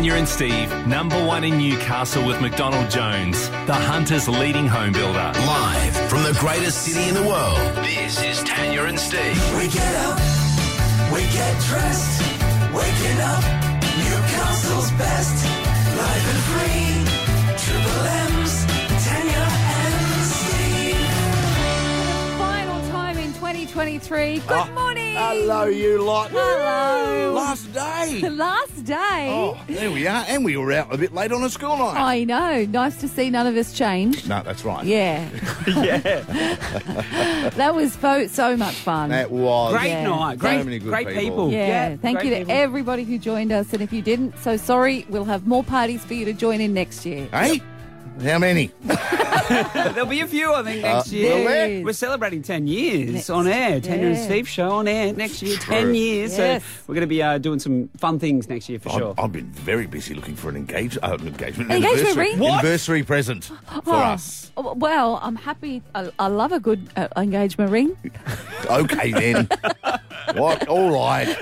Tanya and Steve, number one in Newcastle with McDonald Jones, the Hunter's leading home builder. Live from the greatest city in the world, this is Tanya and Steve. We get up, we get dressed, waking up, Newcastle's best, live and free, Triple M's, 23. Good oh, morning. Hello, you lot. Hello. Last day. Last day. Oh, there we are. And we were out a bit late on a school night. I know. Nice to see none of us changed. No, that's right. Yeah. yeah. that was so, so much fun. That was. Great yeah. night. Great, so many good great people. people. Yeah. yeah thank you to people. everybody who joined us. And if you didn't, so sorry. We'll have more parties for you to join in next year. Hey? How many? There'll be a few, I think, next Uh, year. will there? We're celebrating 10 years Next- on air. Tanya and yeah. Steve show on air next year. True. 10 years. Yes. So we're going to be uh, doing some fun things next year for sure. I've, I've been very busy looking for an engage, uh, an engagement, An engagement anniversary, ring? What? anniversary present for Oh, us. oh, Well, I'm happy. I, I love a good uh, engagement ring. Okay then. what? All right.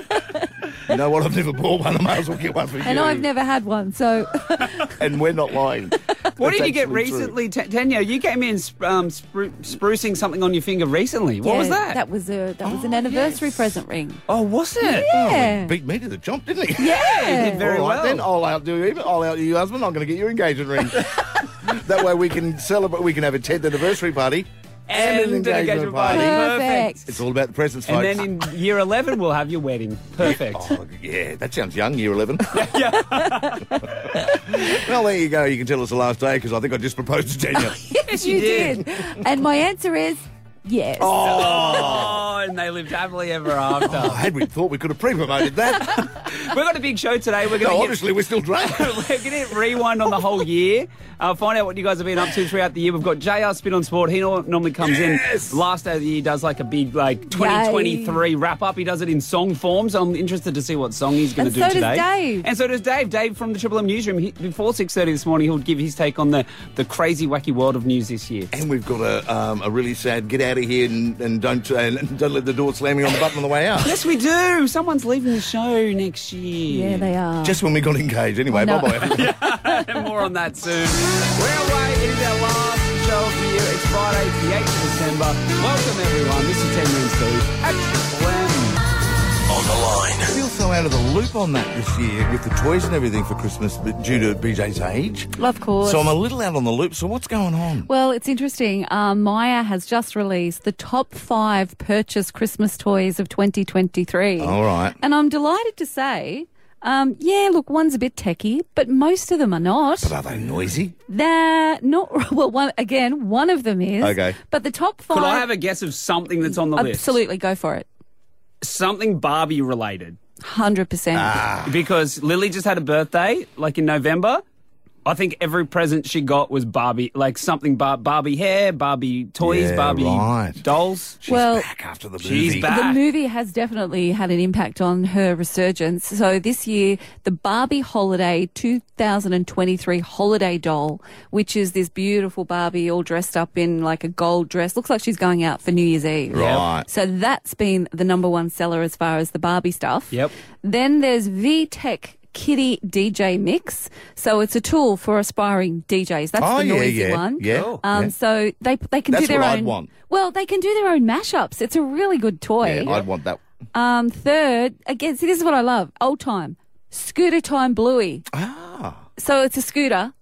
You know what? I've never bought one. I might as well get one for you. And I've never had one, so And we're not lying. What did you get recently, T- Tanya? You came in um, spru- sprucing something on your finger recently. What yeah, was that? That was a that was an Oh, anniversary yes. present ring. oh, was it? Yeah, Beat me to the jump, didn't he? yeah. did very All right, well. then I'll outdo you. I'll outdo you, husband. I'm going to get your engagement ring. that way we can celebrate. We can have a 10th anniversary party And an engagement party. Perfect. It's all about the presents, And then in year 11, we'll have your wedding. Perfect. Oh, yeah, that sounds young, year 11. well, there you go. You can tell us the last day because I think I just proposed to Daniel. Yes, you you did. did. And my answer is yes. Oh, and they lived happily ever after. oh, had we thought we could have pre-promoted that. We've got a big show today. We're going to obviously we're still drunk. We're going to rewind on the whole year, uh, find out what you guys have been up to throughout the year. We've got JR Spin on Sport. He normally comes Yes! in last day of the year, does like a big like 2023 wrap up. He does it in song form, so I'm interested to see what song he's going to do so does today. Dave. And so does Dave. Dave from the Triple M newsroom. He, before 6:30 this morning, he'll give his take on the the crazy, wacky world of news this year. and we've got a, um, a really sad get out of here and, and don't uh, and don't let the door slamming on the button on the way out. Yes, we do. Someone's leaving the show next year. Yeah, they are. Just when we got engaged. Anyway, No. bye bye. And more on that soon. We're away. It is our last show of the year. It's Friday, the 8th of December. Welcome, everyone. This is Ten and Steve at Triple M. On the line. I feel so out of the loop on that this year with the toys and everything for Christmas, but due to BJ's age. Of course. So I'm a little out on the loop. So what's going on? well, it's interesting. Um, Myer has just released the top five purchased Christmas toys of 2023. All right. And I'm delighted to say, um, yeah, look, one's a bit techie, but most of them are not. But are they noisy? They're not. Well, one again, one of them is. Okay. But the top five. Could I have a guess of something that's on the list? Absolutely, go for it. Something Barbie related. Hundred percent. Ah. Because Lily just had a birthday, like in November. I think every present she got was Barbie, like something Bar- Barbie hair, Barbie toys, Yeah, Barbie right. dolls. She's Well, back after the she's movie. back. The movie has definitely had an impact on her resurgence. So this year, the Barbie Holiday 2023 holiday doll, which is this beautiful Barbie all dressed up in like a gold dress, looks like she's going out for New Year's Eve. Right. So that's been the number one seller as far as the Barbie stuff. Yep. Then there's VTech Kidi DJ Mix. So it's a tool for aspiring DJs. That's Oh, the yeah, noisy yeah, one. yeah, Cool. Um, yeah. So they they can That's do their what own. I'd want. Well, they can do their own mashups. It's a really good toy. Yeah, I'd want that. Um, third, again, see, this is what I love. Old time. Scooter time bluey. Ah. So it's a scooter,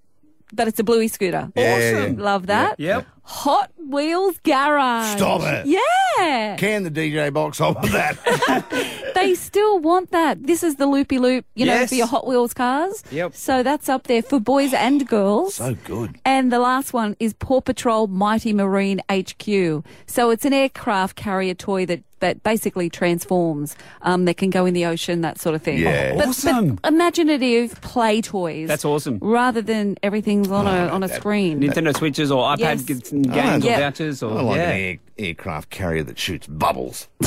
but it's a bluey scooter. Yeah, Awesome. yeah. Love that. Yep. Hot Wheels Garage. Stop it. Yeah. Can the DJ box I want that? they still want that. This is the loopy loop, you know, Yes. for your Hot Wheels cars. Yep. So that's up there for boys and girls. so good. And the last one is Paw Patrol Mighty Marine HQ. So it's an aircraft carrier toy that, that basically transforms, um, that can go in the ocean, that sort of thing. Yeah. But, Awesome. but imaginative play toys. That's awesome. Rather than everything's on a on a screen. Nintendo Switches or iPad Yes. gets some games Yeah. Or vouchers or I like yeah. an air, aircraft carrier that shoots bubbles.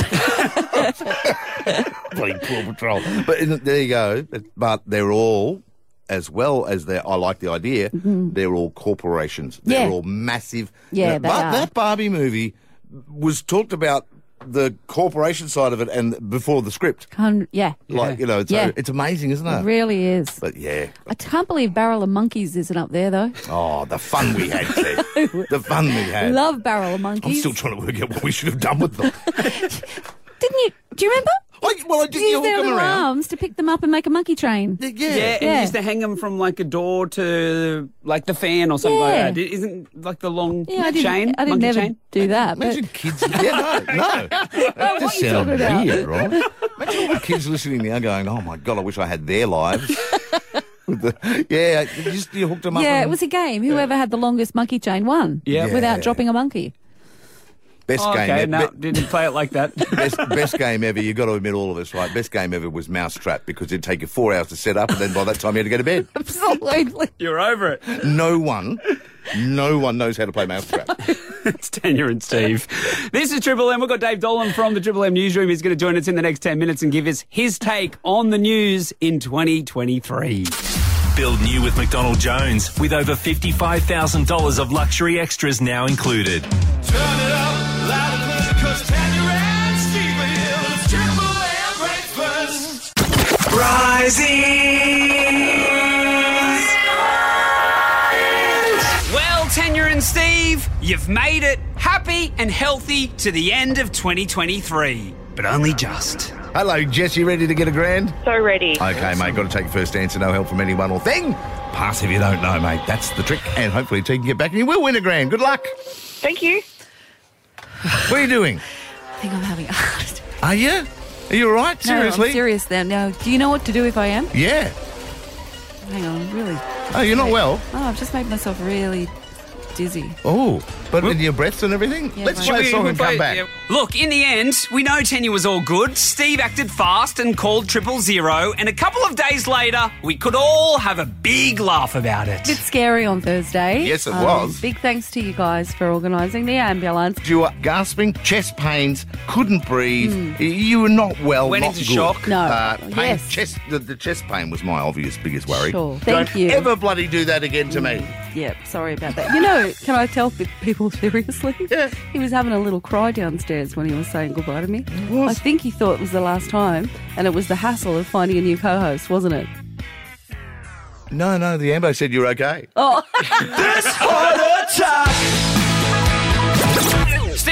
Bloody Paw Patrol. But in- there you go. But they're all, as well as they I like the idea, they're all corporations. They're Mm-hmm. Yeah. all massive. Yeah, Now, they but are. that Barbie movie was talked about the corporation side of it and before the script. Hun- yeah. Like you know, it's, Yeah. it's amazing, isn't It it? really is. But yeah, I can't believe Barrel of Monkeys isn't up there though. oh, the fun we had, the fun we had. Love Barrel of Monkeys. I'm still trying to work out what we should have done with them. Didn't you? Do you remember? Oh, I, well, I did Use you hook their little arms to pick them up and make a monkey train. Yeah. Yeah, and Yeah. you used to hang them from like a door to like the fan or something Yeah. like that. Isn't like the long Yeah, I didn't. chain? I didn't monkey never chain? do that. But Imagine kids. Yeah, no, no. That just you sounded talking about? weird, right? Imagine all the kids listening now going, "Oh my god, I wish I had their lives." With the- yeah, you just you hooked them up. yeah, on it was a game. Whoever had the longest monkey chain won. Yeah. Without Yeah. dropping a monkey. Best Oh, game. okay, ever. no, Be- didn't play it like that. Best, best game ever. You've got to admit, all of us, right? Best game ever was Mousetrap because it'd take you four hours to set up, and then by that time you had to go to bed. Absolutely. You're over it. No one, no one knows how to play Mousetrap. It's Tanya and Steve. This is Triple M. We've got Dave Dolan from the Triple M newsroom. He's going to join us in the next 10 minutes and give us his take on the news in 2023. Build new with McDonald Jones with over $55,000 of luxury extras now included. Turn it up loud and clear, 'cause Tanya and Steve is Triple M breakfast. Rising. Well, Tanya and Steve, you've made it happy and healthy to the end of 2023. But only just. Hello, Jesse. Ready to get a grand? So ready. Okay, mate. Got to take first answer. No help from anyone or thing. Pass if you don't know, mate. That's the trick. And hopefully, T can get back and you will win a grand. Good luck. Thank you. What are you doing? I think I'm having a heart attack. Are you? Are you all right? No, Seriously? I'm serious now. Now, do you know what to do if I am? Yeah. Hang on, really. Oh, you're not well. Oh, I've just made myself really dizzy. Oh, but in your breaths and everything. Yeah, Let's right. play a song and come back. yeah. Look, in the end, we know Tanya was all good. Steve acted fast and called triple zero, and a couple of days later, we could all have a big laugh about it. bit scary on Thursday. Um, Yes, it was. Big thanks to you guys for organising the ambulance. You were gasping, chest pains, couldn't breathe. You were not well. Went not into good. shock? No. Uh, pain, Yes. chest. The, the chest pain was my obvious biggest worry. Sure. Thank Don't you. ever bloody do that again to me. Yeah, sorry about that. You know, can I tell pe- people seriously? Yeah. He was having a little cry downstairs when he was saying goodbye to me. was. I think he thought it was the last time, and it was the hassle of finding a new co-host, wasn't it? No, no. The ambo said you're okay. Oh,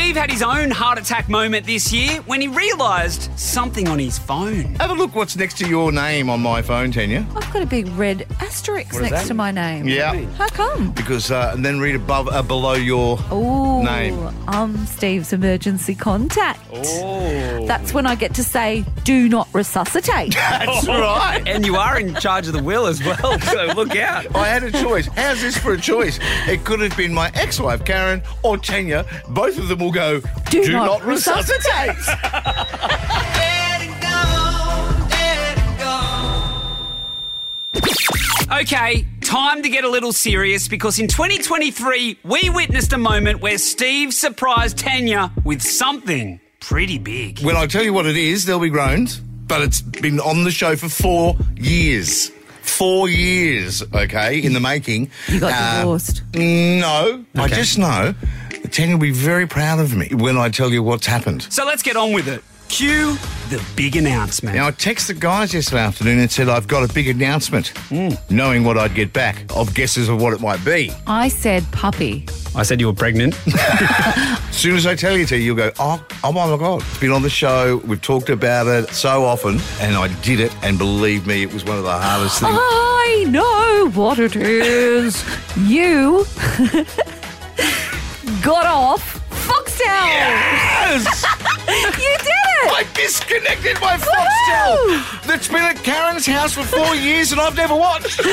Steve had his own heart attack moment this year when he realised something on his phone. Have a look. What's next to your name on my phone, Tanya? I've got a big red asterisk is next that? to my name. Yeah. How come? Because uh, and then read above, uh, below your. Oh, Name. I'm Steve's emergency contact. Oh. That's when I get to say, "Do not resuscitate." That's right. And you are in charge of the will as well, so look out. I had a choice. How's this for a choice? It could have been my ex-wife Karen or Tanya. Both of them will go. Do not not resuscitate. Okay, time to get a little serious because in 2023, we witnessed a moment where Steve surprised Tanya with something pretty big. when I'll tell you what it is, there'll be groans. But it's been on the show for four years. Four years, okay, in the making. You got Uh, divorced. No, I just know that Tanya will be very proud of me when I tell you what's happened. So let's get on with it. Cue the big announcement. Now, I texted the guys yesterday afternoon and said I've got a big announcement, hmm. knowing what I'd get back of guesses of what it might be. I said puppy. I said you were pregnant. As soon as I tell you to, you'll go, oh, oh my God. It's been on the show. We've talked about it so often, and I did it, and believe me, it was one of the hardest things. I know what it is. you got off Foxtel. Yes! You did it. I disconnected my Foxtel that's been at Karen's house for four years and I've never watched.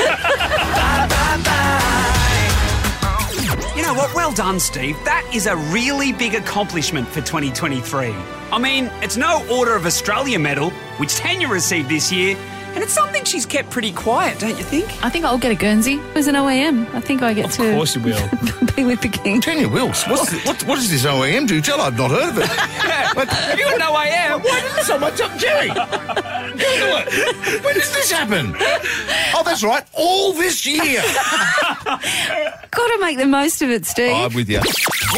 You know what? Well done, Steve. That is a really big accomplishment for 2023. I mean, it's no Order of Australia medal, which Tanya received this year, And it's something she's kept pretty quiet, don't you think? I think I'll get a Guernsey. It was an OAM. I think I get Of to course you will. be with the king. Tanya Wilkes, what's the, what, what does this OAM do? Tell I've not heard of it. But- Have you got no I? Why did this on my tongue, Jerry? Go it. When does this happen? Oh, that's right. All this year. Got to make the most of it, Steve. I'm with you.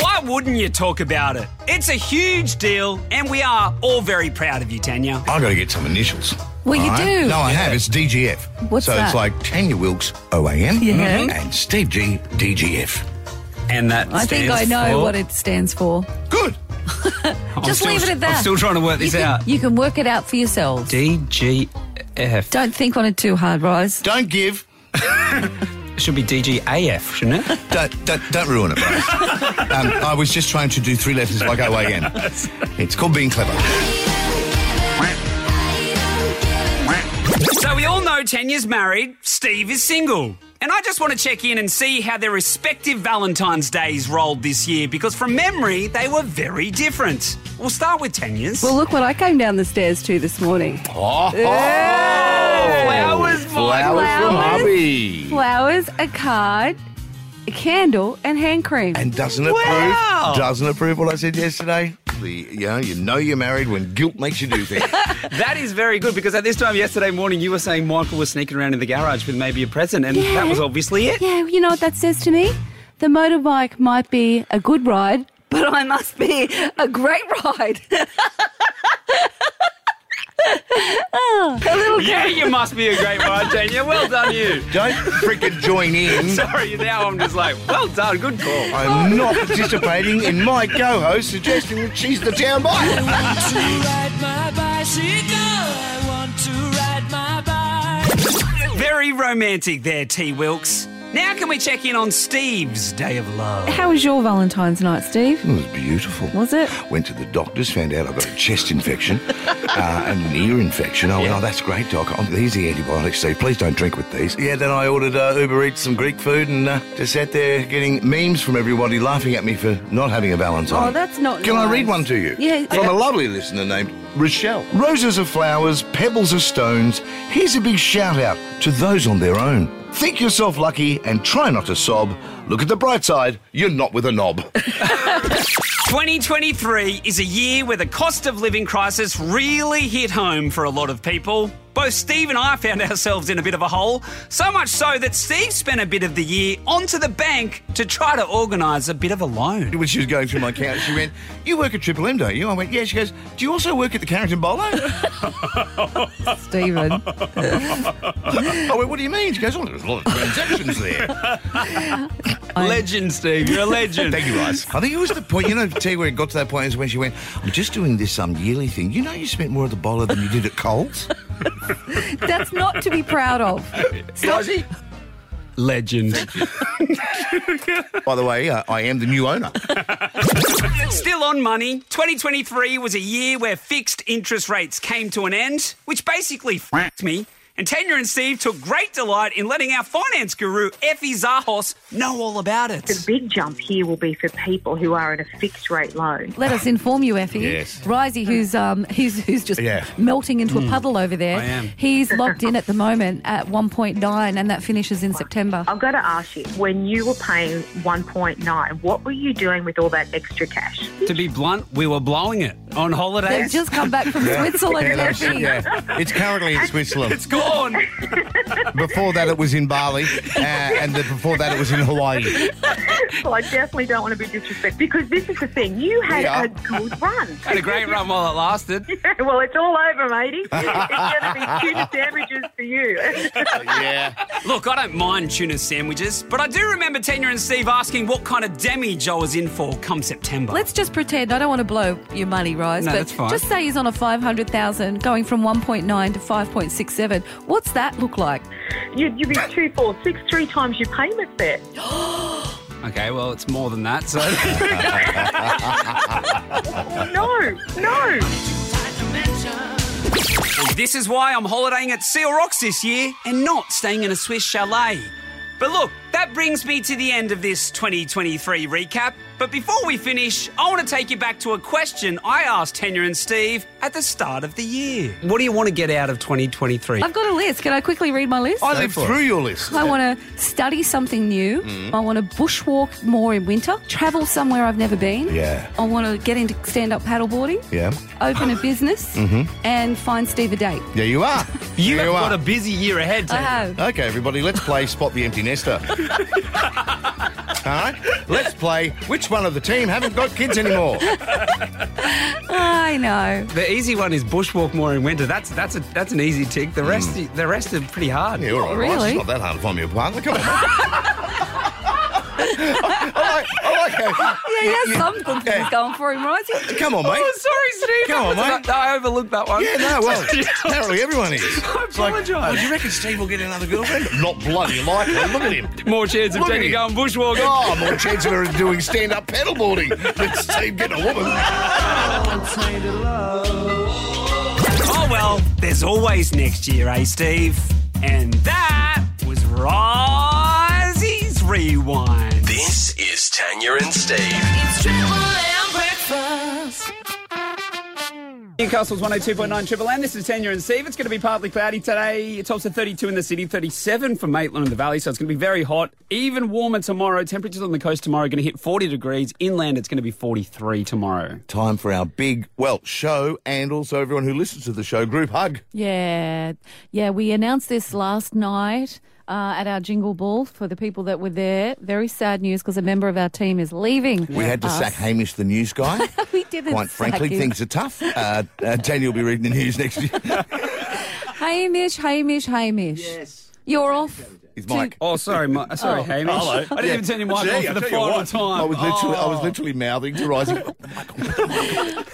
Why wouldn't you talk about it? It's a huge deal, and we are all very proud of you, Tanya. I've got to get some initials. Well, you All do. No, I have. It's DGF. What's so that? it's like Tanya Wilkes, OAM, Yeah. and Steve G, DGF. And that I think I know for- what it stands for. Good. Just still- leave it at that. I'm still trying to work this you can, out. You can work it out for yourselves. DGF. Don't think on it too hard, Rise. Don't give. It should be DGAF, shouldn't it? Don't, don't, don't ruin it, bro. um, I was just trying to do three letters like OAM. It's called being clever. So we all know Tanya's married, Steve is single. And I just want to check in and see how their respective Valentine's Days rolled this year because from memory, they were very different. We'll start with Tanya's. Well, look what I came down the stairs to this morning. Oh, flowers, flowers from Flowers. hubby. Flowers, a card, a candle, and hand cream. And doesn't it Wow. prove? Doesn't it prove what I said yesterday? The you know you know you're married when guilt makes you do things. That is very good because at this time yesterday morning, you were saying Michael was sneaking around in the garage with maybe a present, and Yeah. that was obviously it. yeah, you know what that says to me? The motorbike might be a good ride, but I must be a great ride. oh, a little Yeah, you must be a great ride, Tanya. Well done, you. Don't freaking join in. Sorry, now I'm just like, well done, good call. I'm not participating in my co-host suggesting that she's the town bike. to ride my bicycle. I want to ride my bike. Very romantic there, T. Wilkes. Now can we check in on Steve's day of love? How was your Valentine's night, Steve? It was beautiful. Was it? Went to the doctors, found out I've got a chest infection uh, and an ear infection. I went, oh, that's great, doc. Oh, these are the antibiotics, Steve. Please don't drink with these. Yeah, then I ordered uh, Uber Eats some Greek food and uh, just sat there getting memes from everybody laughing at me for not having a Valentine. Oh, that's not Can I read one to you? Yeah. From a lovely listener named Rochelle. Roses are flowers, pebbles are stones. Here's a big shout out to those on their own. Think yourself lucky and try not to sob. Look at the bright side, you're not with a knob. 2023 is a year where the cost of living crisis really hit home for a lot of people. Both Steve and I found ourselves in a bit of a hole, so much so that Steve spent a bit of the year onto the bank to try to organise a bit of a loan. when she was going through my account, she went, You work at Triple M, don't you? I went, Yeah. She goes, Do you also work at the Carrington Bolo? Stephen. I went, What do you mean? She goes, Oh, there's a lot of transactions there. Legend, Steve. You're a legend. Thank you, guys. I think it was the point, you know, tell you where it got to that point is when she went, I'm just doing this um, yearly thing. You know, you spent more at the Bolo than you did at Coles? That's not to be proud of. Legend. By the way, uh, I am the new owner. Still on money, 2023 was a year where fixed interest rates came to an end, which basically f***ed me. And Tanya and Steve took great delight in letting our finance guru, Effie Zahos, know all about it. The big jump here will be for people who are in a fixed rate loan. Let us inform you, Effie. Yes. Ryzy, who's um, he's who's just Yeah. melting into a puddle over there. I am. He's locked in at the moment at 1.9, and that finishes in September. I've got to ask you, when you were paying 1.9, what were you doing with all that extra cash? To be blunt, we were blowing it on They've holidays. just come back from Switzerland, Effie. It's currently in Switzerland. It's gone. Before that, it was in Bali, uh, and the, before that, it was in Hawaii. Well, I definitely don't want to be disrespectful because this is the thing. You had Yeah. a good run. Had a great run while it lasted. well, it's all over, matey. It's going to be tuna sandwiches for you. Yeah. Look, I don't mind tuna sandwiches, but I do remember Tanya and Steve asking what kind of damage I was in for come September. Let's just pretend. I don't want to blow your money, Rise, No, but that's fine. just say he's on a 500,000 going from 1.9 to 5.67. What's that look like? You'd, you'd be two, four, six, three times your payment there. Okay, well, it's more than that, so. No, no. this is why I'm holidaying at Seal Rocks this year and not staying in a Swiss chalet. But look, that that brings me to the end of this 2023 recap. But before we finish, I want to take you back to a question I asked Tanya and Steve at the start of the year. What do you want to get out of 2023? I've got a list. Can I quickly read my list? I lived through your list. I want to study something new. Mm. I want to bushwalk more in winter, travel somewhere I've never been. Yeah. I want to get into stand up paddleboarding, Yeah. open a business, and find Steve a date. There you are. you there have you got are. a busy year ahead, I have. Okay, everybody, let's play Spot the Empty Nester. All right, let's play Which one of the team haven't got kids anymore? I know. The easy one is bushwalk more in winter. That's that's a that's an easy tick. The rest hmm. the rest are pretty hard. Yeah, all right, right. Really? It's not that hard to find me a partner. Come on. mate. I like, I. Yeah, he has some good things yeah. going for him, right? Come on, mate. Oh, sorry, Steve. Come on, That was- mate. I overlooked that one. Yeah, no, well, apparently everyone is. I It's like, apologise. oh, do you reckon Steve will get another girlfriend? Not bloody likely. Look at him. More chance of Look at Tanya him. going bushwalking. Oh, more chance of her doing stand-up paddleboarding than Steve getting a woman. Oh well, there's always next year, eh, Steve? And that was Ryzy's Rewind. This is Tanya and Steve. It's Triple M breakfast. Newcastle's 102.9 Triple M. This is Tanya and Steve. It's going to be partly cloudy today. It's also 32 in the city, 37 for Maitland and the Valley, so it's going to be very hot. Even warmer tomorrow. Temperatures on the coast tomorrow are going to hit 40 degrees. Inland, it's going to be 43 tomorrow. Time for our big, well, show and also everyone who listens to the show group hug. Yeah, yeah. We announced this last night uh, at our jingle ball for the people that were there. Very sad news because a member of our team is leaving. We had to us. sack Hamish, the news guy. We didn't. Quite frankly, him. things are tough. Uh, uh, Tanya will be reading the news next year. Hamish, Hamish, Hamish. Yes. You're off. It's Mike. Oh, sorry, Ma- sorry, Oh. Hamish. Hello. I didn't Yeah. even turn your mic Gee, on for the tell you final what, time. I was literally, I was Oh. literally mouthing to Rising.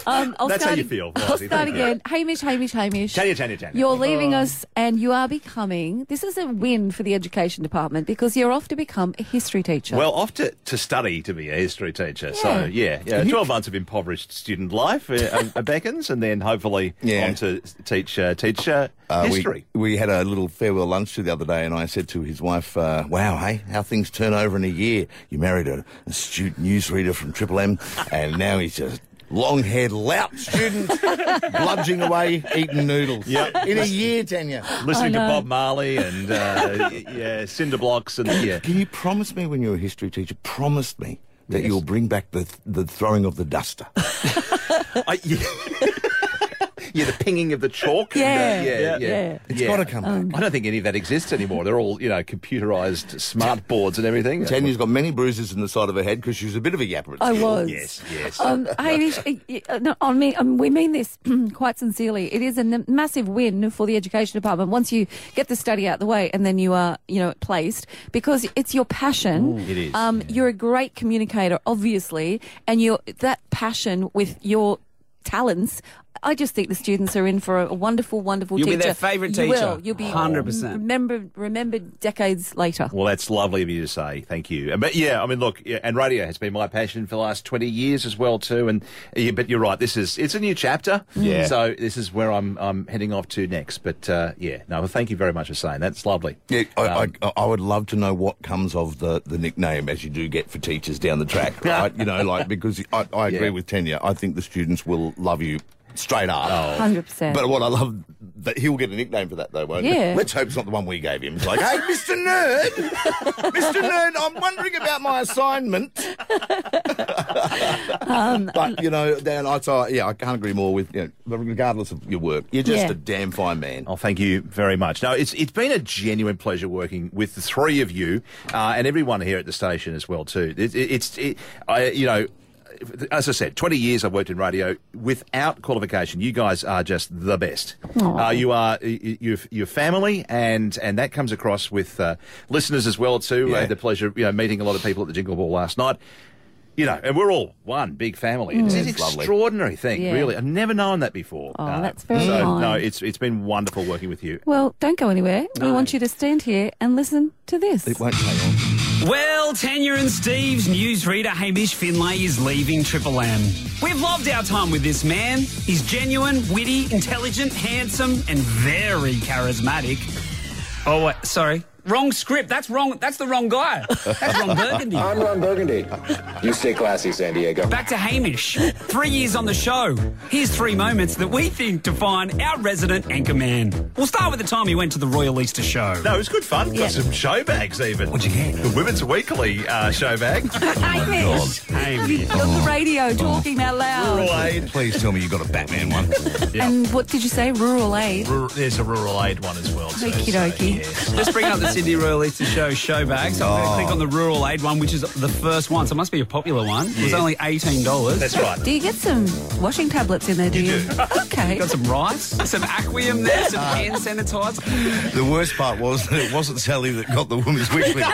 Um, I'll That's how start you ag- feel, I'll Ryzy, start thank you. again. Hamish, Hamish, Hamish. Tanya, Tanya, Tanya. You're leaving us and you are becoming, this is a win for the education department because you're off to become a history teacher. Well, off to, to study to be a history teacher. So, yeah, yeah, 12 months of impoverished student life uh, uh, beckons, and then hopefully Yeah. on to teach, uh, teach uh, Uh, we, history. we had a little farewell lunch the other day, and I said to his wife, uh, "Wow, hey, how things turn over in a year. You married an astute newsreader from Triple M, and now he's a long-haired lout student, bludging away eating noodles. Yep. in a year, Tanya. Listening to. Bob Marley and uh, yeah, cinder blocks and yeah. Can you promise me when you're a history teacher? Promise me." That you'll bring back the the throwing of the duster. I, yeah. Yeah, the pinging of the chalk. and, uh, Yeah, yeah, yeah, yeah. yeah. It's Yeah. got to come back. I don't think any of that exists anymore. They're all, you know, computerized smart boards and everything. Tanya's got many bruises in the side of her head because she was a bit of a yapper. at I school. was. Yes, yes. Um, Hamish, uh, no, I mean, um, we mean this quite sincerely. It is a n- massive win for the education department once you get the study out the way and then you are, you know, placed because it's your passion. It is, Um, You're a great communicator, obviously, and you're that passion with your talents. I just think the students are in for a wonderful, wonderful You'll be teacher. their favourite teacher. You will. You'll be 100%. remembered, remembered decades later. Well, that's lovely of you to say. Thank you. But yeah, I mean, look, yeah, and radio has been my passion for the last twenty years as well too. And yeah, but you're right. This is it's a new chapter. Yeah. So this is where I'm I'm heading off to next. But uh, yeah, no. Well, thank you very much for saying that. It's lovely. Yeah, I, Um, I, I would love to know what comes of the, the nickname as you do get for teachers down the track, right? you know, like because I, I agree Yeah. with Tanya. I think the students will love you straight up. Oh. Hundred percent. But what I love that he'll get a nickname for that though, won't he? Yeah. Let's hope it's not the one we gave him. It's like, hey, Mr. Nerd, Mr. Nerd, I'm wondering about my assignment. Um, but you know, Dan, I thought, yeah, I can't agree more with you. Know, regardless of your work, you're just Yeah. a damn fine man. Oh, thank you very much. No, it's it's been a genuine pleasure working with the three of you uh, and everyone here at the station as well too. It, it, it's it, I you know. As I said, 20 years I've worked in radio without qualification. You guys are just the best. Uh, you are y- you're, you're family, and and that comes across with uh, listeners as well too. I had the pleasure, you know, meeting a lot of people at the Jingle Ball last night. You know, and we're all one big family. It's an lovely. extraordinary thing, Yeah. really. I've never known that before. Oh, Uh, that's very so, kind. No, it's it's been wonderful working with you. Well, don't go anywhere. We want you to stand here and listen to this. It won't take long. Well, Tanya and Steve's newsreader Hamish Finlay is leaving Triple M. We've loved our time with this man. He's genuine, witty, intelligent, handsome, and very charismatic. Oh, wait, sorry. Wrong script. That's wrong. That's the wrong guy. That's Ron Burgundy. I'm Ron Burgundy. You stay classy, San Diego. Back to Hamish. Three years on the show. Here's three moments that we think define our resident anchor man. We'll start with the time he went to the Royal Easter show. No, it was good fun. Got some show bags even. What'd you get? The Women's Weekly uh, show bag. Hamish, Hamish. on the radio talking out loud. Rural aid. Please tell me you got a Batman one. And what did you say? Rural aid. Rural- There's a rural aid one as well. Okie so, dokie. yes. Just bring up the Sydney Royal Easter Show show bag. So I'm going to click on the Rural Aid one, which is the first one. So it must be a popular one. It was Yeah. only $18. That's right. Do you get some washing tablets in there? Do you? Okay. Got some rice, some Aquium there, some uh, hand sanitizer. The worst part was that it wasn't Sally that got the woman's wish list.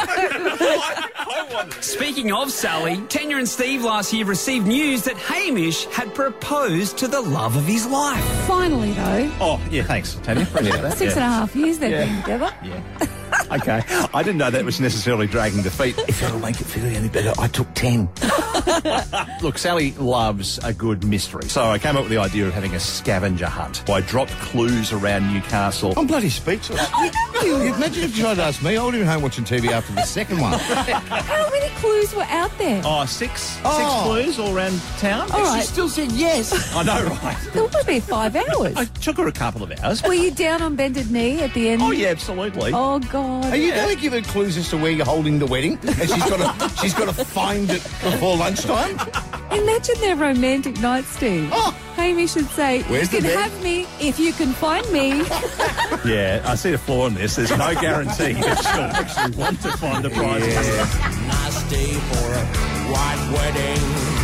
Speaking of Sally, Tanya and Steve last year received news that Hamish had proposed to the love of his life. Finally, though, Oh, yeah, thanks, Tanya. Appreciate that. six and a half years they've Yeah. been together. Yeah. okay. I didn't know that was necessarily dragging the feet. if that'll make it feel any better, I took 10. Look, Sally loves a good mystery. So I came up with the idea of having a scavenger hunt. I dropped clues around Newcastle. I'm bloody speechless. You, you, imagine if you tried to ask me. I would have been home watching TV after the second one. How many clues were out there? Oh, six, Oh. six clues all around town. All right. She still said yes. I know, right? There would be five hours. I took her a couple of hours. Were you down on bended knee at the end? Oh, yeah, absolutely. Oh God. Are you going to give her clues as to where you're holding the wedding? And she's got to she's got to find it before lunchtime? Imagine their romantic night, Steve. Oh. Hamish should say, Where's "You the can bed?" have me if you can find me." Yeah, I see a flaw in this. There's no guarantee that she'll actually want to find the prize. Nice day for a white wedding.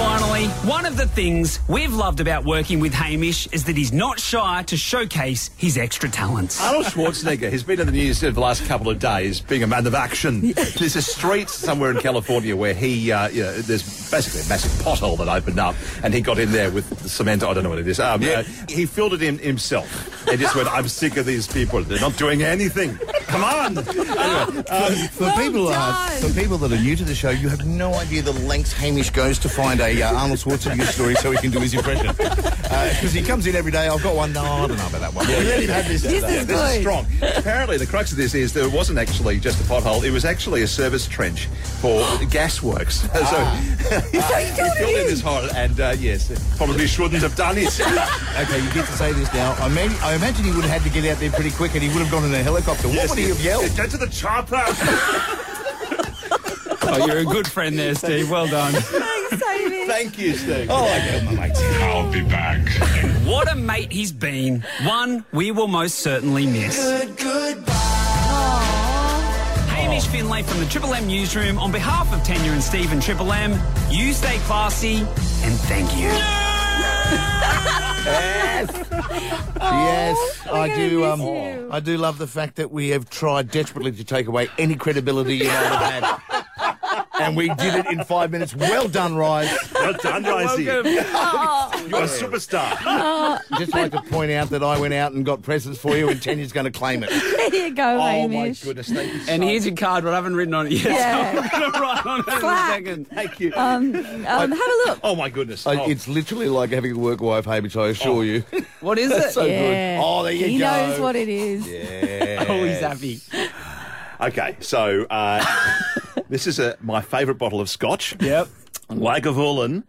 And finally, one of the things we've loved about working with Hamish is that he's not shy to showcase his extra talents. Arnold Schwarzenegger has been in the news over the last couple of days being a man of action. There's a street somewhere in California where he, uh, you know, there's basically a massive pothole that opened up and he got in there with the cement. I don't know what it is. Um, uh, he filled it in himself and just went, I'm sick of these people. They're not doing anything. Come on. Anyway, um, For Well people that are, for people that are new to the show, you have no idea the lengths Hamish goes to find a uh, Arnold Schwarzenegger story so he can do his impression. Because he comes in every day. I've got one. No, I don't know about that one. Let him have this. This is this is strong. Apparently, the crux of this is there wasn't actually just a pothole; it was actually a service trench for gas works. so he filled in this hole, and uh, yes, probably shouldn't have done it. Okay, you get to say this now. I, mean, I imagine he would have had to get out there pretty quick and he would have gone in a helicopter. What would he have yelled? Get to the chopper. Oh, you're a good friend there, Steve. Well done. Thanks, Hamish. Thank you, Steve. Oh, I get my mate. I'll be back. What a mate he's been. One we will most certainly miss. Good goodbye. Hamish Finlay from the Triple M newsroom. On behalf of Tanya and Steve and Triple M, you stay classy and thank you. Yes, I gonna do. Um, you. I do love the fact that we have tried desperately to take away any credibility you might have had. And we did it in five minutes. Well done, Rise. Well done, Ryzy. You're a superstar. Just like to point out that I went out and got presents for you, and Tanya's going to claim it. There you go, Oh my goodness, thank you. And here's your card, but I haven't written on it yet. Yeah. So I'm going to write on it in a second. Thank you. Um, have a look. oh my goodness. I- Oh. It's literally like having a work wife, Hamish, I assure you. What is it? so Yeah. good. Oh, there you he go. He knows what it is. Yeah. Oh, he's happy. Okay, so uh, this is a, my favourite bottle of scotch. Yep. Lagavulin.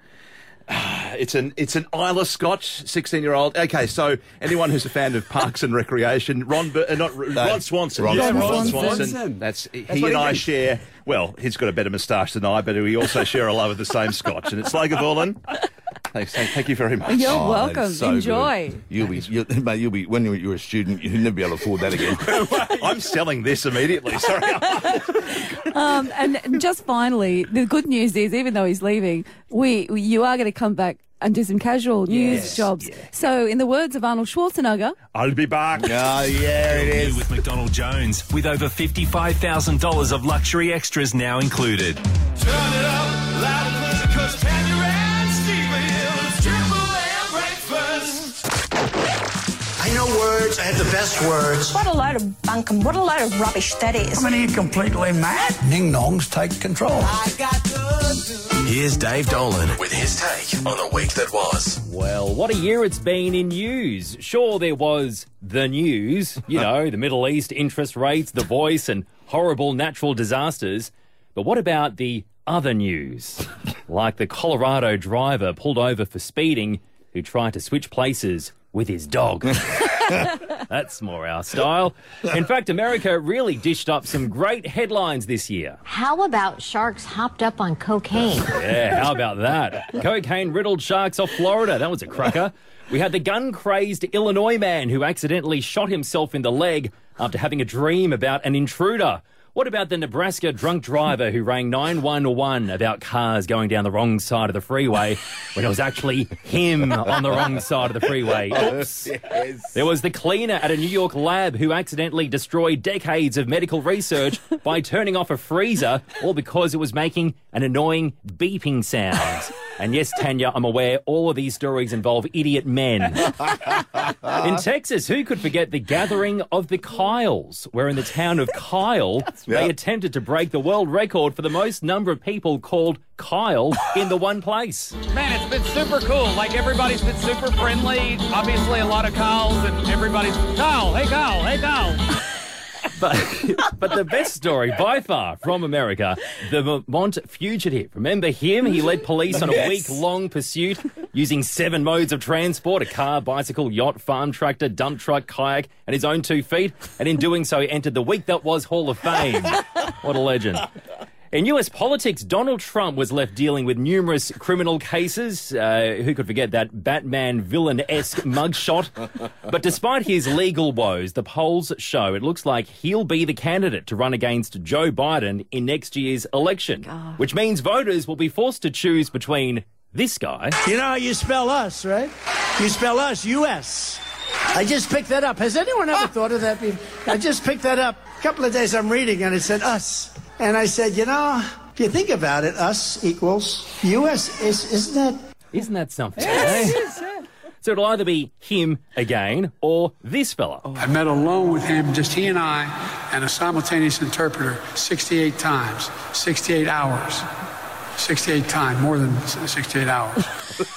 It's an it's an Islay Scotch, sixteen year old. Okay, so anyone who's a fan of Parks and Recreation, Ron, Bur- uh, not Ron Swanson, Ron Yeah, Swanson. Swanson. That's he what he and I thinks. share. Well, he's got a better moustache than I, but we also share a love of the same Scotch, and it's Lagavulin. Thanks, thank, thank you very much. You're Oh, welcome. so Enjoy. good. You'll be, you'll, mate, you'll be when you're, you're a student, you'll never be able to afford that again. I'm selling this immediately. Sorry. Um, and and just finally, the good news is, even though he's leaving, we, we you are going to come back and do some casual news Yes, jobs. So, in the words of Arnold Schwarzenegger, I'll be back. oh yeah, it New is. with McDonald Jones, with over $55,000 of luxury extras now included. Turn it up loud and clear, I know words. I have the best words. What a load of bunkum. What a load of rubbish that is. I mean, are you completely mad? Ning nongs take control. I got good. Here's Dave Dolan with his take on the week that was. Well, what a year it's been in news. Sure, there was the news, you know, the Middle East, interest rates, the voice, and horrible natural disasters. But what about the other news? like the Colorado driver pulled over for speeding who tried to switch places with his dog. That's more our style. In fact, America really dished up some great headlines this year. How about sharks hopped up on cocaine? Yeah, how about that? Cocaine riddled sharks off Florida. That was a cracker. We had the gun crazed Illinois man who accidentally shot himself in the leg after having a dream about an intruder. What about the Nebraska drunk driver who rang 911 about cars going down the wrong side of the freeway when it was actually him on the wrong side of the freeway? Oh, Oops. There was the cleaner at a New York lab who accidentally destroyed decades of medical research by turning off a freezer, all because it was making an annoying beeping sound. And yes, Tanya, I'm aware all of these stories involve idiot men. In Texas, who could forget the gathering of the Kyles, where in the town of Kyle, they attempted to break the world record for the most number of people called Kyle in the one place. Man, it's been super cool. Like everybody's been super friendly. Obviously, a lot of Kyles, and everybody's Kyle. Hey, Kyle. Hey, Kyle. But, but the best story by far from America, the Vermont fugitive. Remember him? He led police on a Yes. week long pursuit using seven modes of transport a car, bicycle, yacht, farm tractor, dump truck, kayak, and his own two feet. And in doing so, he entered the week that was Hall of Fame. What a legend. In US politics, Donald Trump was left dealing with numerous criminal cases. Uh, who could forget that Batman villain esque mugshot? But despite his legal woes, the polls show it looks like he'll be the candidate to run against Joe Biden in next year's election, which means voters will be forced to choose between this guy. You know how you spell us, right? You spell us, U.S. I just picked that up. Has anyone ever thought of that? before? I just picked that up. A couple of days I'm reading and it said us. And I said, you know, if you think about it, us equals U.S. Is, isn't that? Isn't that something? Yes, eh? So it'll either be him again or this fella. I met alone with him, just he and I, and a simultaneous interpreter 68 times, 68 hours. 68 times, more than 68 hours.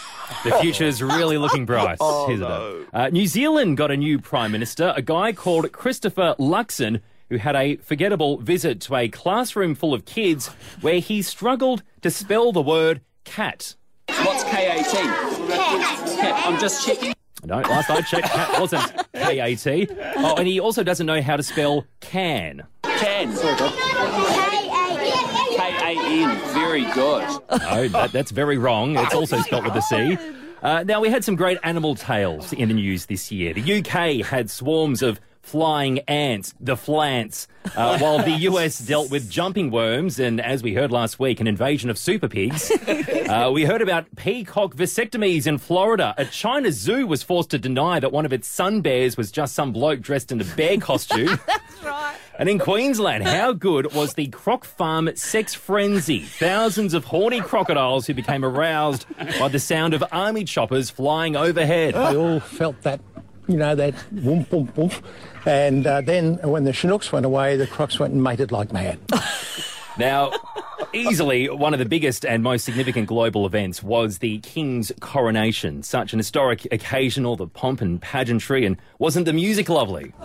The future's really looking bright, Oh, isn't no. it? Uh, New Zealand got a new prime minister, a guy called Christopher Luxon, who had a forgettable visit to a classroom full of kids where he struggled to spell the word cat. What's KAT? Cat. I'm just checking. No, last I checked, cat wasn't K-A-T. Oh, and he also doesn't know how to spell can. Can. K-A-N. Very good. No, that, that's very wrong. It's also spelled with a C. Uh, now, we had some great animal tales in the news this year. The UK had swarms of flying ants, the flants, uh, while the US dealt with jumping worms and, as we heard last week, an invasion of super pigs. Uh, we heard about peacock vasectomies in Florida. A China zoo was forced to deny that one of its sun bears was just some bloke dressed in a bear costume. That's right. And in Queensland, how good was the croc farm sex frenzy? Thousands of horny crocodiles who became aroused by the sound of army choppers flying overhead. They all felt that, you know, that whoomp, whoomp, whoomp. And uh, then when the Chinooks went away, the crocs went and mated like mad. Now, easily one of the biggest and most significant global events was the King's coronation. Such an historic occasion, all the pomp and pageantry, and wasn't the music lovely?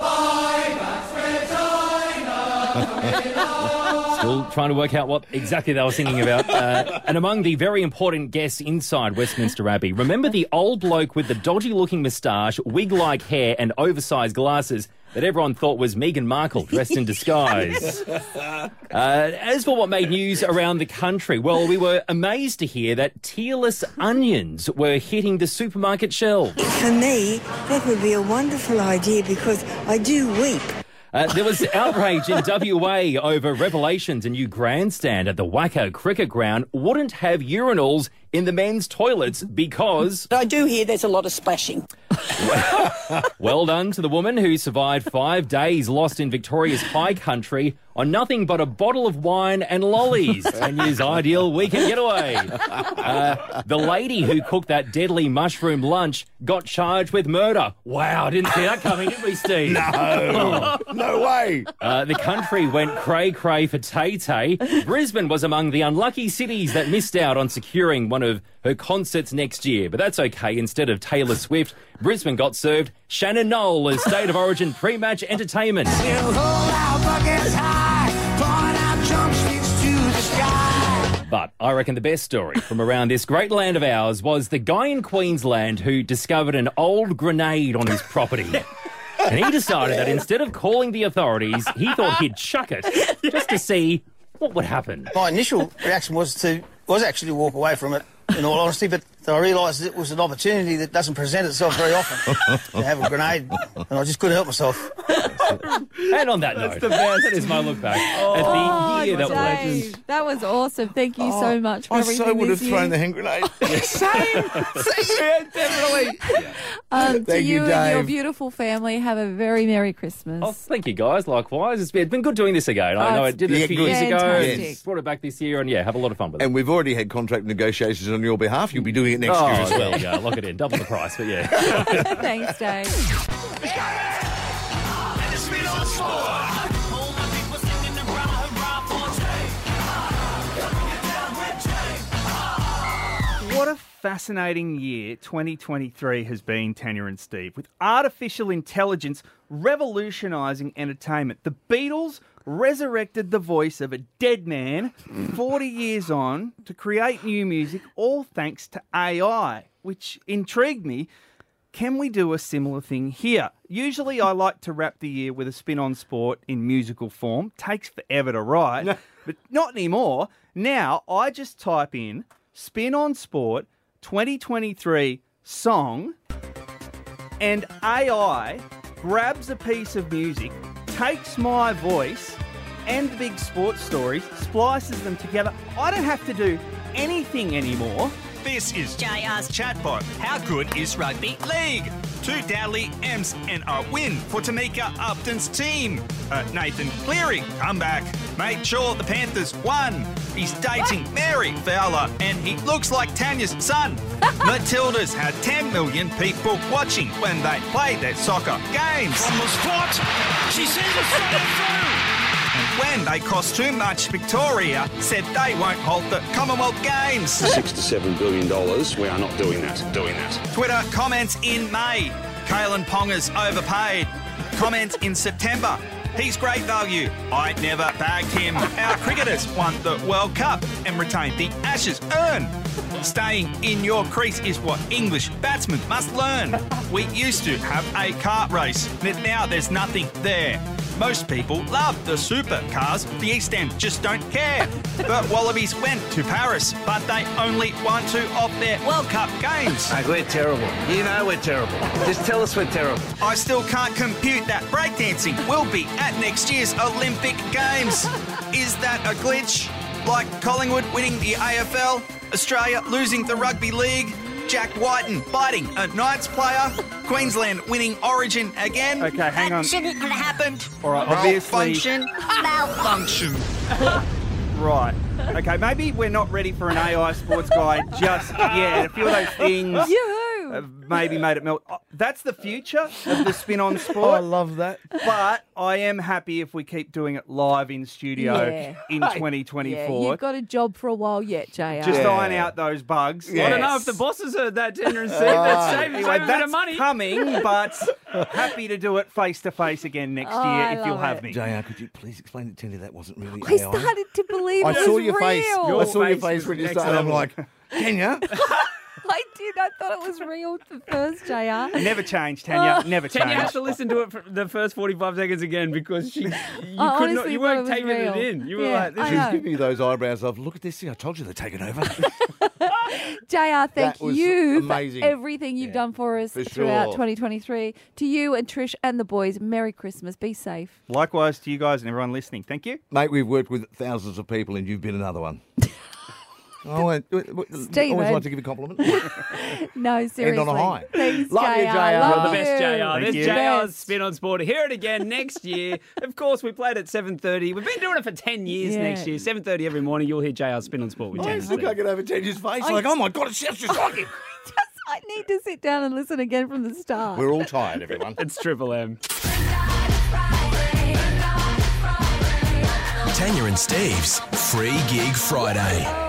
Still trying to work out what exactly they were singing about. Uh, and among the very important guests inside Westminster Abbey, remember the old bloke with the dodgy looking moustache, wig like hair, and oversized glasses that everyone thought was Meghan Markle dressed in disguise? Uh, as for what made news around the country, well, we were amazed to hear that tearless onions were hitting the supermarket shelves. For me, that would be a wonderful idea because I do weep. Uh, there was outrage in WA over revelations a new grandstand at the WACA Cricket Ground wouldn't have urinals in the men's toilets because. I do hear there's a lot of splashing. Well done to the woman who survived five days lost in Victoria's high country on nothing but a bottle of wine and lollies. Tanya's ideal weekend getaway. Uh, the lady who cooked that deadly mushroom lunch got charged with murder. Wow, didn't see that coming, did we, Steve? No. no way. Uh, the country went cray cray for Tay Tay. Brisbane was among the unlucky cities that missed out on securing one of her concerts next year. But that's okay. Instead of Taylor Swift, Brisbane got served Shannon Noll as State of Origin pre match entertainment. But I reckon the best story from around this great land of ours was the guy in Queensland who discovered an old grenade on his property. And he decided that instead of calling the authorities, he thought he'd chuck it just to see what would happen. My initial reaction was to was actually to walk away from it. In all honesty, but I realised it was an opportunity that doesn't present itself very often to have a grenade, and I just couldn't help myself. And on that note, that is my look back at the year that was. Dave, that was awesome. Thank you so much for I everything so would have this thrown year. the hand grenade. Same. definitely. Um, to Thank you, you, and your beautiful family, have a very Merry Christmas. Oh, thank you guys. Likewise, it's been, it's been good doing this again. I Oh, know I it's did it a few good. years ago. Fantastic. and Brought it back this year, and yeah, have a lot of fun with it. And we've already had contract negotiations on your behalf. You'll be doing it next oh, year as well. there you go. Lock it in, double the price. But yeah. Thanks, Dave. Fascinating year 2023 has been, Tanya and Steve, with artificial intelligence revolutionising entertainment. The Beatles resurrected the voice of a dead man 40 years on to create new music, all thanks to AI, which intrigued me. Can we do a similar thing here? Usually, I like to wrap the year with a spin on sport in musical form. Takes forever to write, but not anymore. Now, I just type in spin on sport 2023 song, and AI grabs a piece of music, takes my voice and the big sports stories, splices them together. I don't have to do anything anymore. This is JR's chatbot. How good is rugby league? Two Dally M's and a win for Tamika Upton's team. Uh, Nathan Cleary, come back. Made sure the Panthers won. He's dating Mary Fowler and he looks like Tanya's son. Matildas had 10 million people watching when they played their soccer games. From the spot, she sees it straight through. When they cost too much, Victoria said they won't hold the Commonwealth Games. Six to seven billion dollars. We are not doing that. Doing that. Twitter comments in May. Kalyn Ponga's overpaid. Comments in September. He's great value. I never bagged him. Our cricketers won the World Cup and retained the Ashes urn. Staying in your crease is what English batsmen must learn. We used to have a kart race, but now there's nothing there. Most people love the supercars, the East End just don't care. But Wallabies went to Paris, but they only won two of their World Cup games. We're terrible. You know we're terrible. Just tell us we're terrible. I still can't compute that breakdancing will be at next year's Olympic Games. Is that a glitch? Like Collingwood winning the AFL, Australia losing the Rugby League, Jack Wighton biting a Knights player, Queensland winning Origin again. Okay, hang on. Shouldn't have happened. All right, obviously- Malfunction. Malfunction. Right. Okay, maybe we're not ready for an AI sports guy just yet. A few of those things Yoo-hoo! Have maybe made it melt. Oh, That's the future of the spin on sport. I love that. But I am happy if we keep doing it live in studio Yeah. in Yeah, 2024. you've got a job for a while yet, JR. just iron out those bugs. I don't know if the bosses heard that, Tanya and Steve. Ah. That's saving, Anyway, a bit that's of money. coming, but happy to do it face to face again next Oh, year I if you'll love have it. me. JR, could you please explain it to Tanya that wasn't really I AI? started to believe I it saw was your face. real. I saw your face face when you next started. I'm level. like, Tanya. I did. I thought it was real the first, JR. Never change, Tanya. Oh. Never change. Tanya has to listen to it for the first 45 seconds again because she, you, I could not, honestly you weren't it was taking it real. in. You were Yeah, like, this I is She's giving me those eyebrows of, look at this thing. I told you they're taking over. JR, thank was you amazing. for everything you've done for us for throughout sure. 2023. To you and Trish and the boys, Merry Christmas. Be safe. Likewise to you guys and everyone listening. Thank you. Mate, we've worked with thousands of people and you've been another one. Oh, wait, wait, wait, Steve, always eh? like to give you a compliment. No, seriously. End on a high. Thanks, Love you, JR. JR. Love You're the best, you. JR. There's you. JR's Spin on Sport. Hear it again next year. of course, we played at 7.30. We've been doing it for 10 years Yeah. next year. 7.30 every morning, you'll hear JR's Spin on Sport with I Tanya still Steve. can't get over Teddy's face. I- Like, oh my God, it sounds just like him. I need to sit down and listen again from the start. We're all tired, everyone. It's Triple M. Tanya and Steve's Free Gig Friday.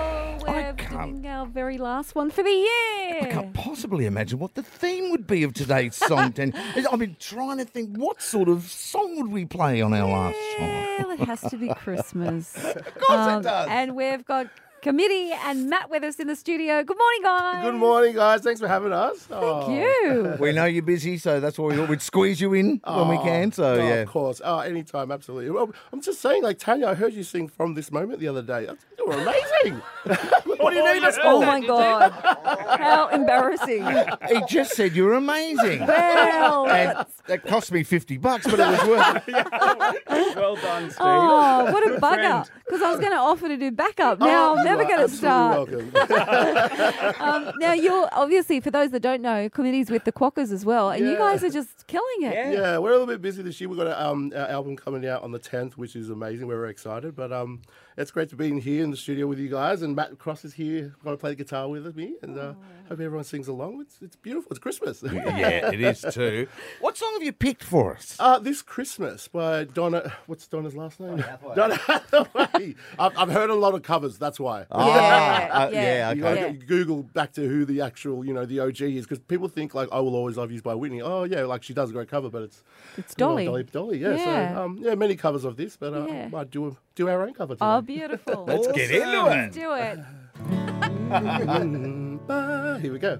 Our um, very last one for the year. I can't possibly imagine what the theme would be of today's song. Ten. I've been trying to think what sort of song would we play on our last song. Well, it has to be Christmas. of course it um, does. And we've got committee and Matt with us in the studio. Good morning, guys. Good morning, guys. Thanks for having us. Thank oh. you. We know you're busy, so that's why we thought we'd squeeze you in when we oh. can. So oh, yeah, of course. Oh, anytime, absolutely. Well, I'm just saying, like Tanya, I heard you sing from this moment the other day. You were amazing. what do you need us for? Oh my God. How embarrassing. he just said you're amazing. Well, and that cost me fifty bucks, but it was worth it. well done, Steve. Oh, what a Good bugger. Because I was going to offer to do backup. Oh, now Oh, I'm never going to start. Um, now, you're obviously, for those that don't know, committees with the Quackers as well. And you guys are just killing it. Yeah. we're a little bit busy this year. We've got a, um, our album coming out on the 10th, which is amazing. We're very excited. But um, it's great to be in here in the studio with you guys. And Matt Cross is here, going to play the guitar with me. And uh, hope everyone sings along. It's, it's beautiful. It's Christmas. yeah, it is too. What song have you picked for us? Uh, this Christmas by Donna. What's Donna's last name? Donna Hathaway. I've, I've heard a lot of covers. That's why. Ah, Yeah, uh, yeah, yeah, You okay. gotta Google back to who the actual, you know, the OG is because people think like "I Will Always Love You" by Whitney. Oh yeah, like she does a great cover, but it's It's Dolly. Dolly, Dolly. Yeah. Yeah. So um, yeah, many covers of this, but uh, Yeah. might do a, do our own cover. Today. Oh, beautiful. Let's get into it. Let's it. do it. Here we go.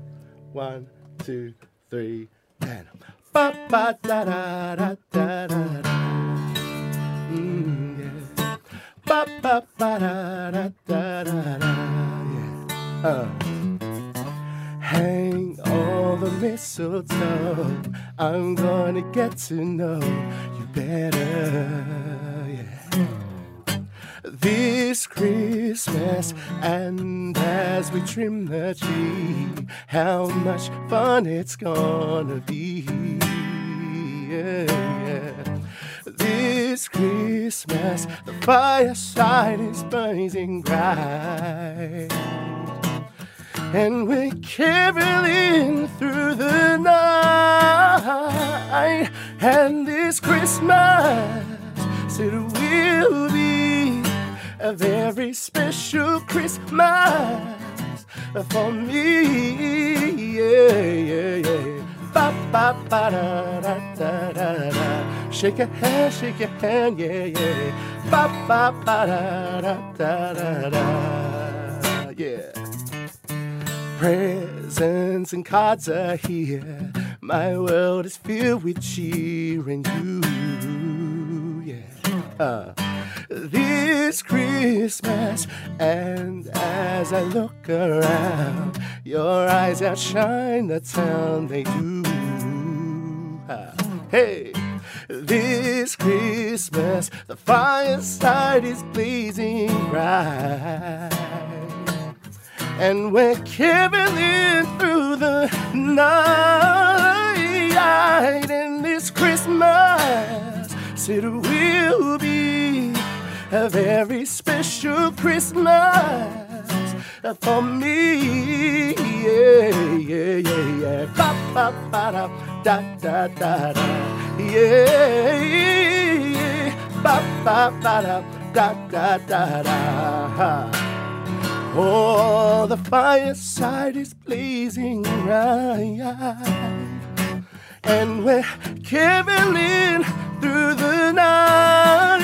One, two, three, and ba ba da da da da da da. Mm, yeah. Ba ba ba da da da da da. Yeah. Uh. Hang all the mistletoe. I'm gonna get to know you better. Yeah this Christmas. And as we trim the tree, how much fun it's gonna be. Yeah, yeah. This Christmas, the fireside is blazing bright. And we're caroling through the night. And this Christmas, it will be a very special Christmas for me. Yeah, yeah, yeah. Ba ba ba da da da da da. Shake your hand, shake your hand, yeah, yeah. Ba ba ba da da da da da. Yeah. Presents and cards are here. My world is filled with cheer and you. Yeah. Uh, this Christmas, and as I look around, your eyes outshine the town they do. Uh, hey. This Christmas, the fireside is blazing bright and we're caroling through the night. And this Christmas, it will be a very special Christmas uh, for me. Yeah, yeah, yeah, yeah. Ba ba ba da da da da da. Yeah, yeah. Ba ba ba da da da da da. Oh, the fireside is blazing bright, and we're caroling through the night.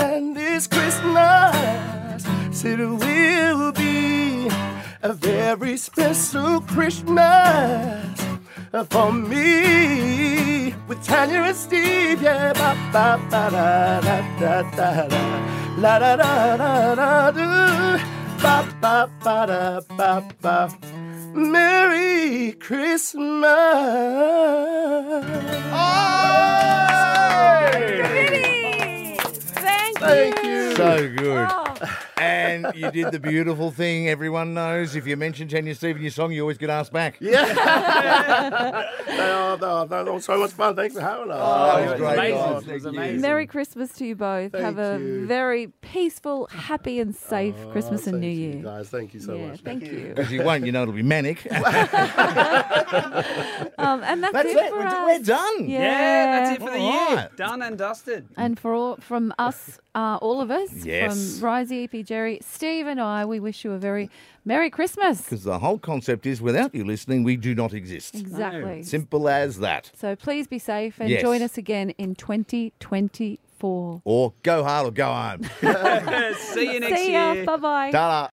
And this Christmas, it will be a very special Christmas for me with Tanya and Steve. Yeah, ba ba ba da da da da da. La da da da da do. Ba ba ba da ba ba. Merry Christmas. Oh! Thank you. Thank you. Oh. So good. And you did the beautiful thing everyone knows. If you mention Tanya Steve in your song, you always get asked back. Yeah. they are, they are, so much fun. Thanks for having us. Oh, it was great, amazing. guys. It was amazing. Merry Christmas to you both. Thank Have a you. very peaceful, happy, and safe Christmas and New thank Year. You guys, thank you so Yeah, much. thank you. Because you won't, you know it'll be manic. Um, and that's, That's it, it. for We're, us. we're done. Yeah. Yeah, that's it for the year. right. Done and dusted. And for all, from us, uh, all of us, Yes. from Ryzy, EP, Jerry, Steve, and I, we wish you a very Merry Christmas. Because the whole concept is without you listening, we do not exist. Exactly. Simple as that. So please be safe and Yes. join us again in 2024. Or go hard or go home. See you next See ya. year. Bye bye. Ta-da.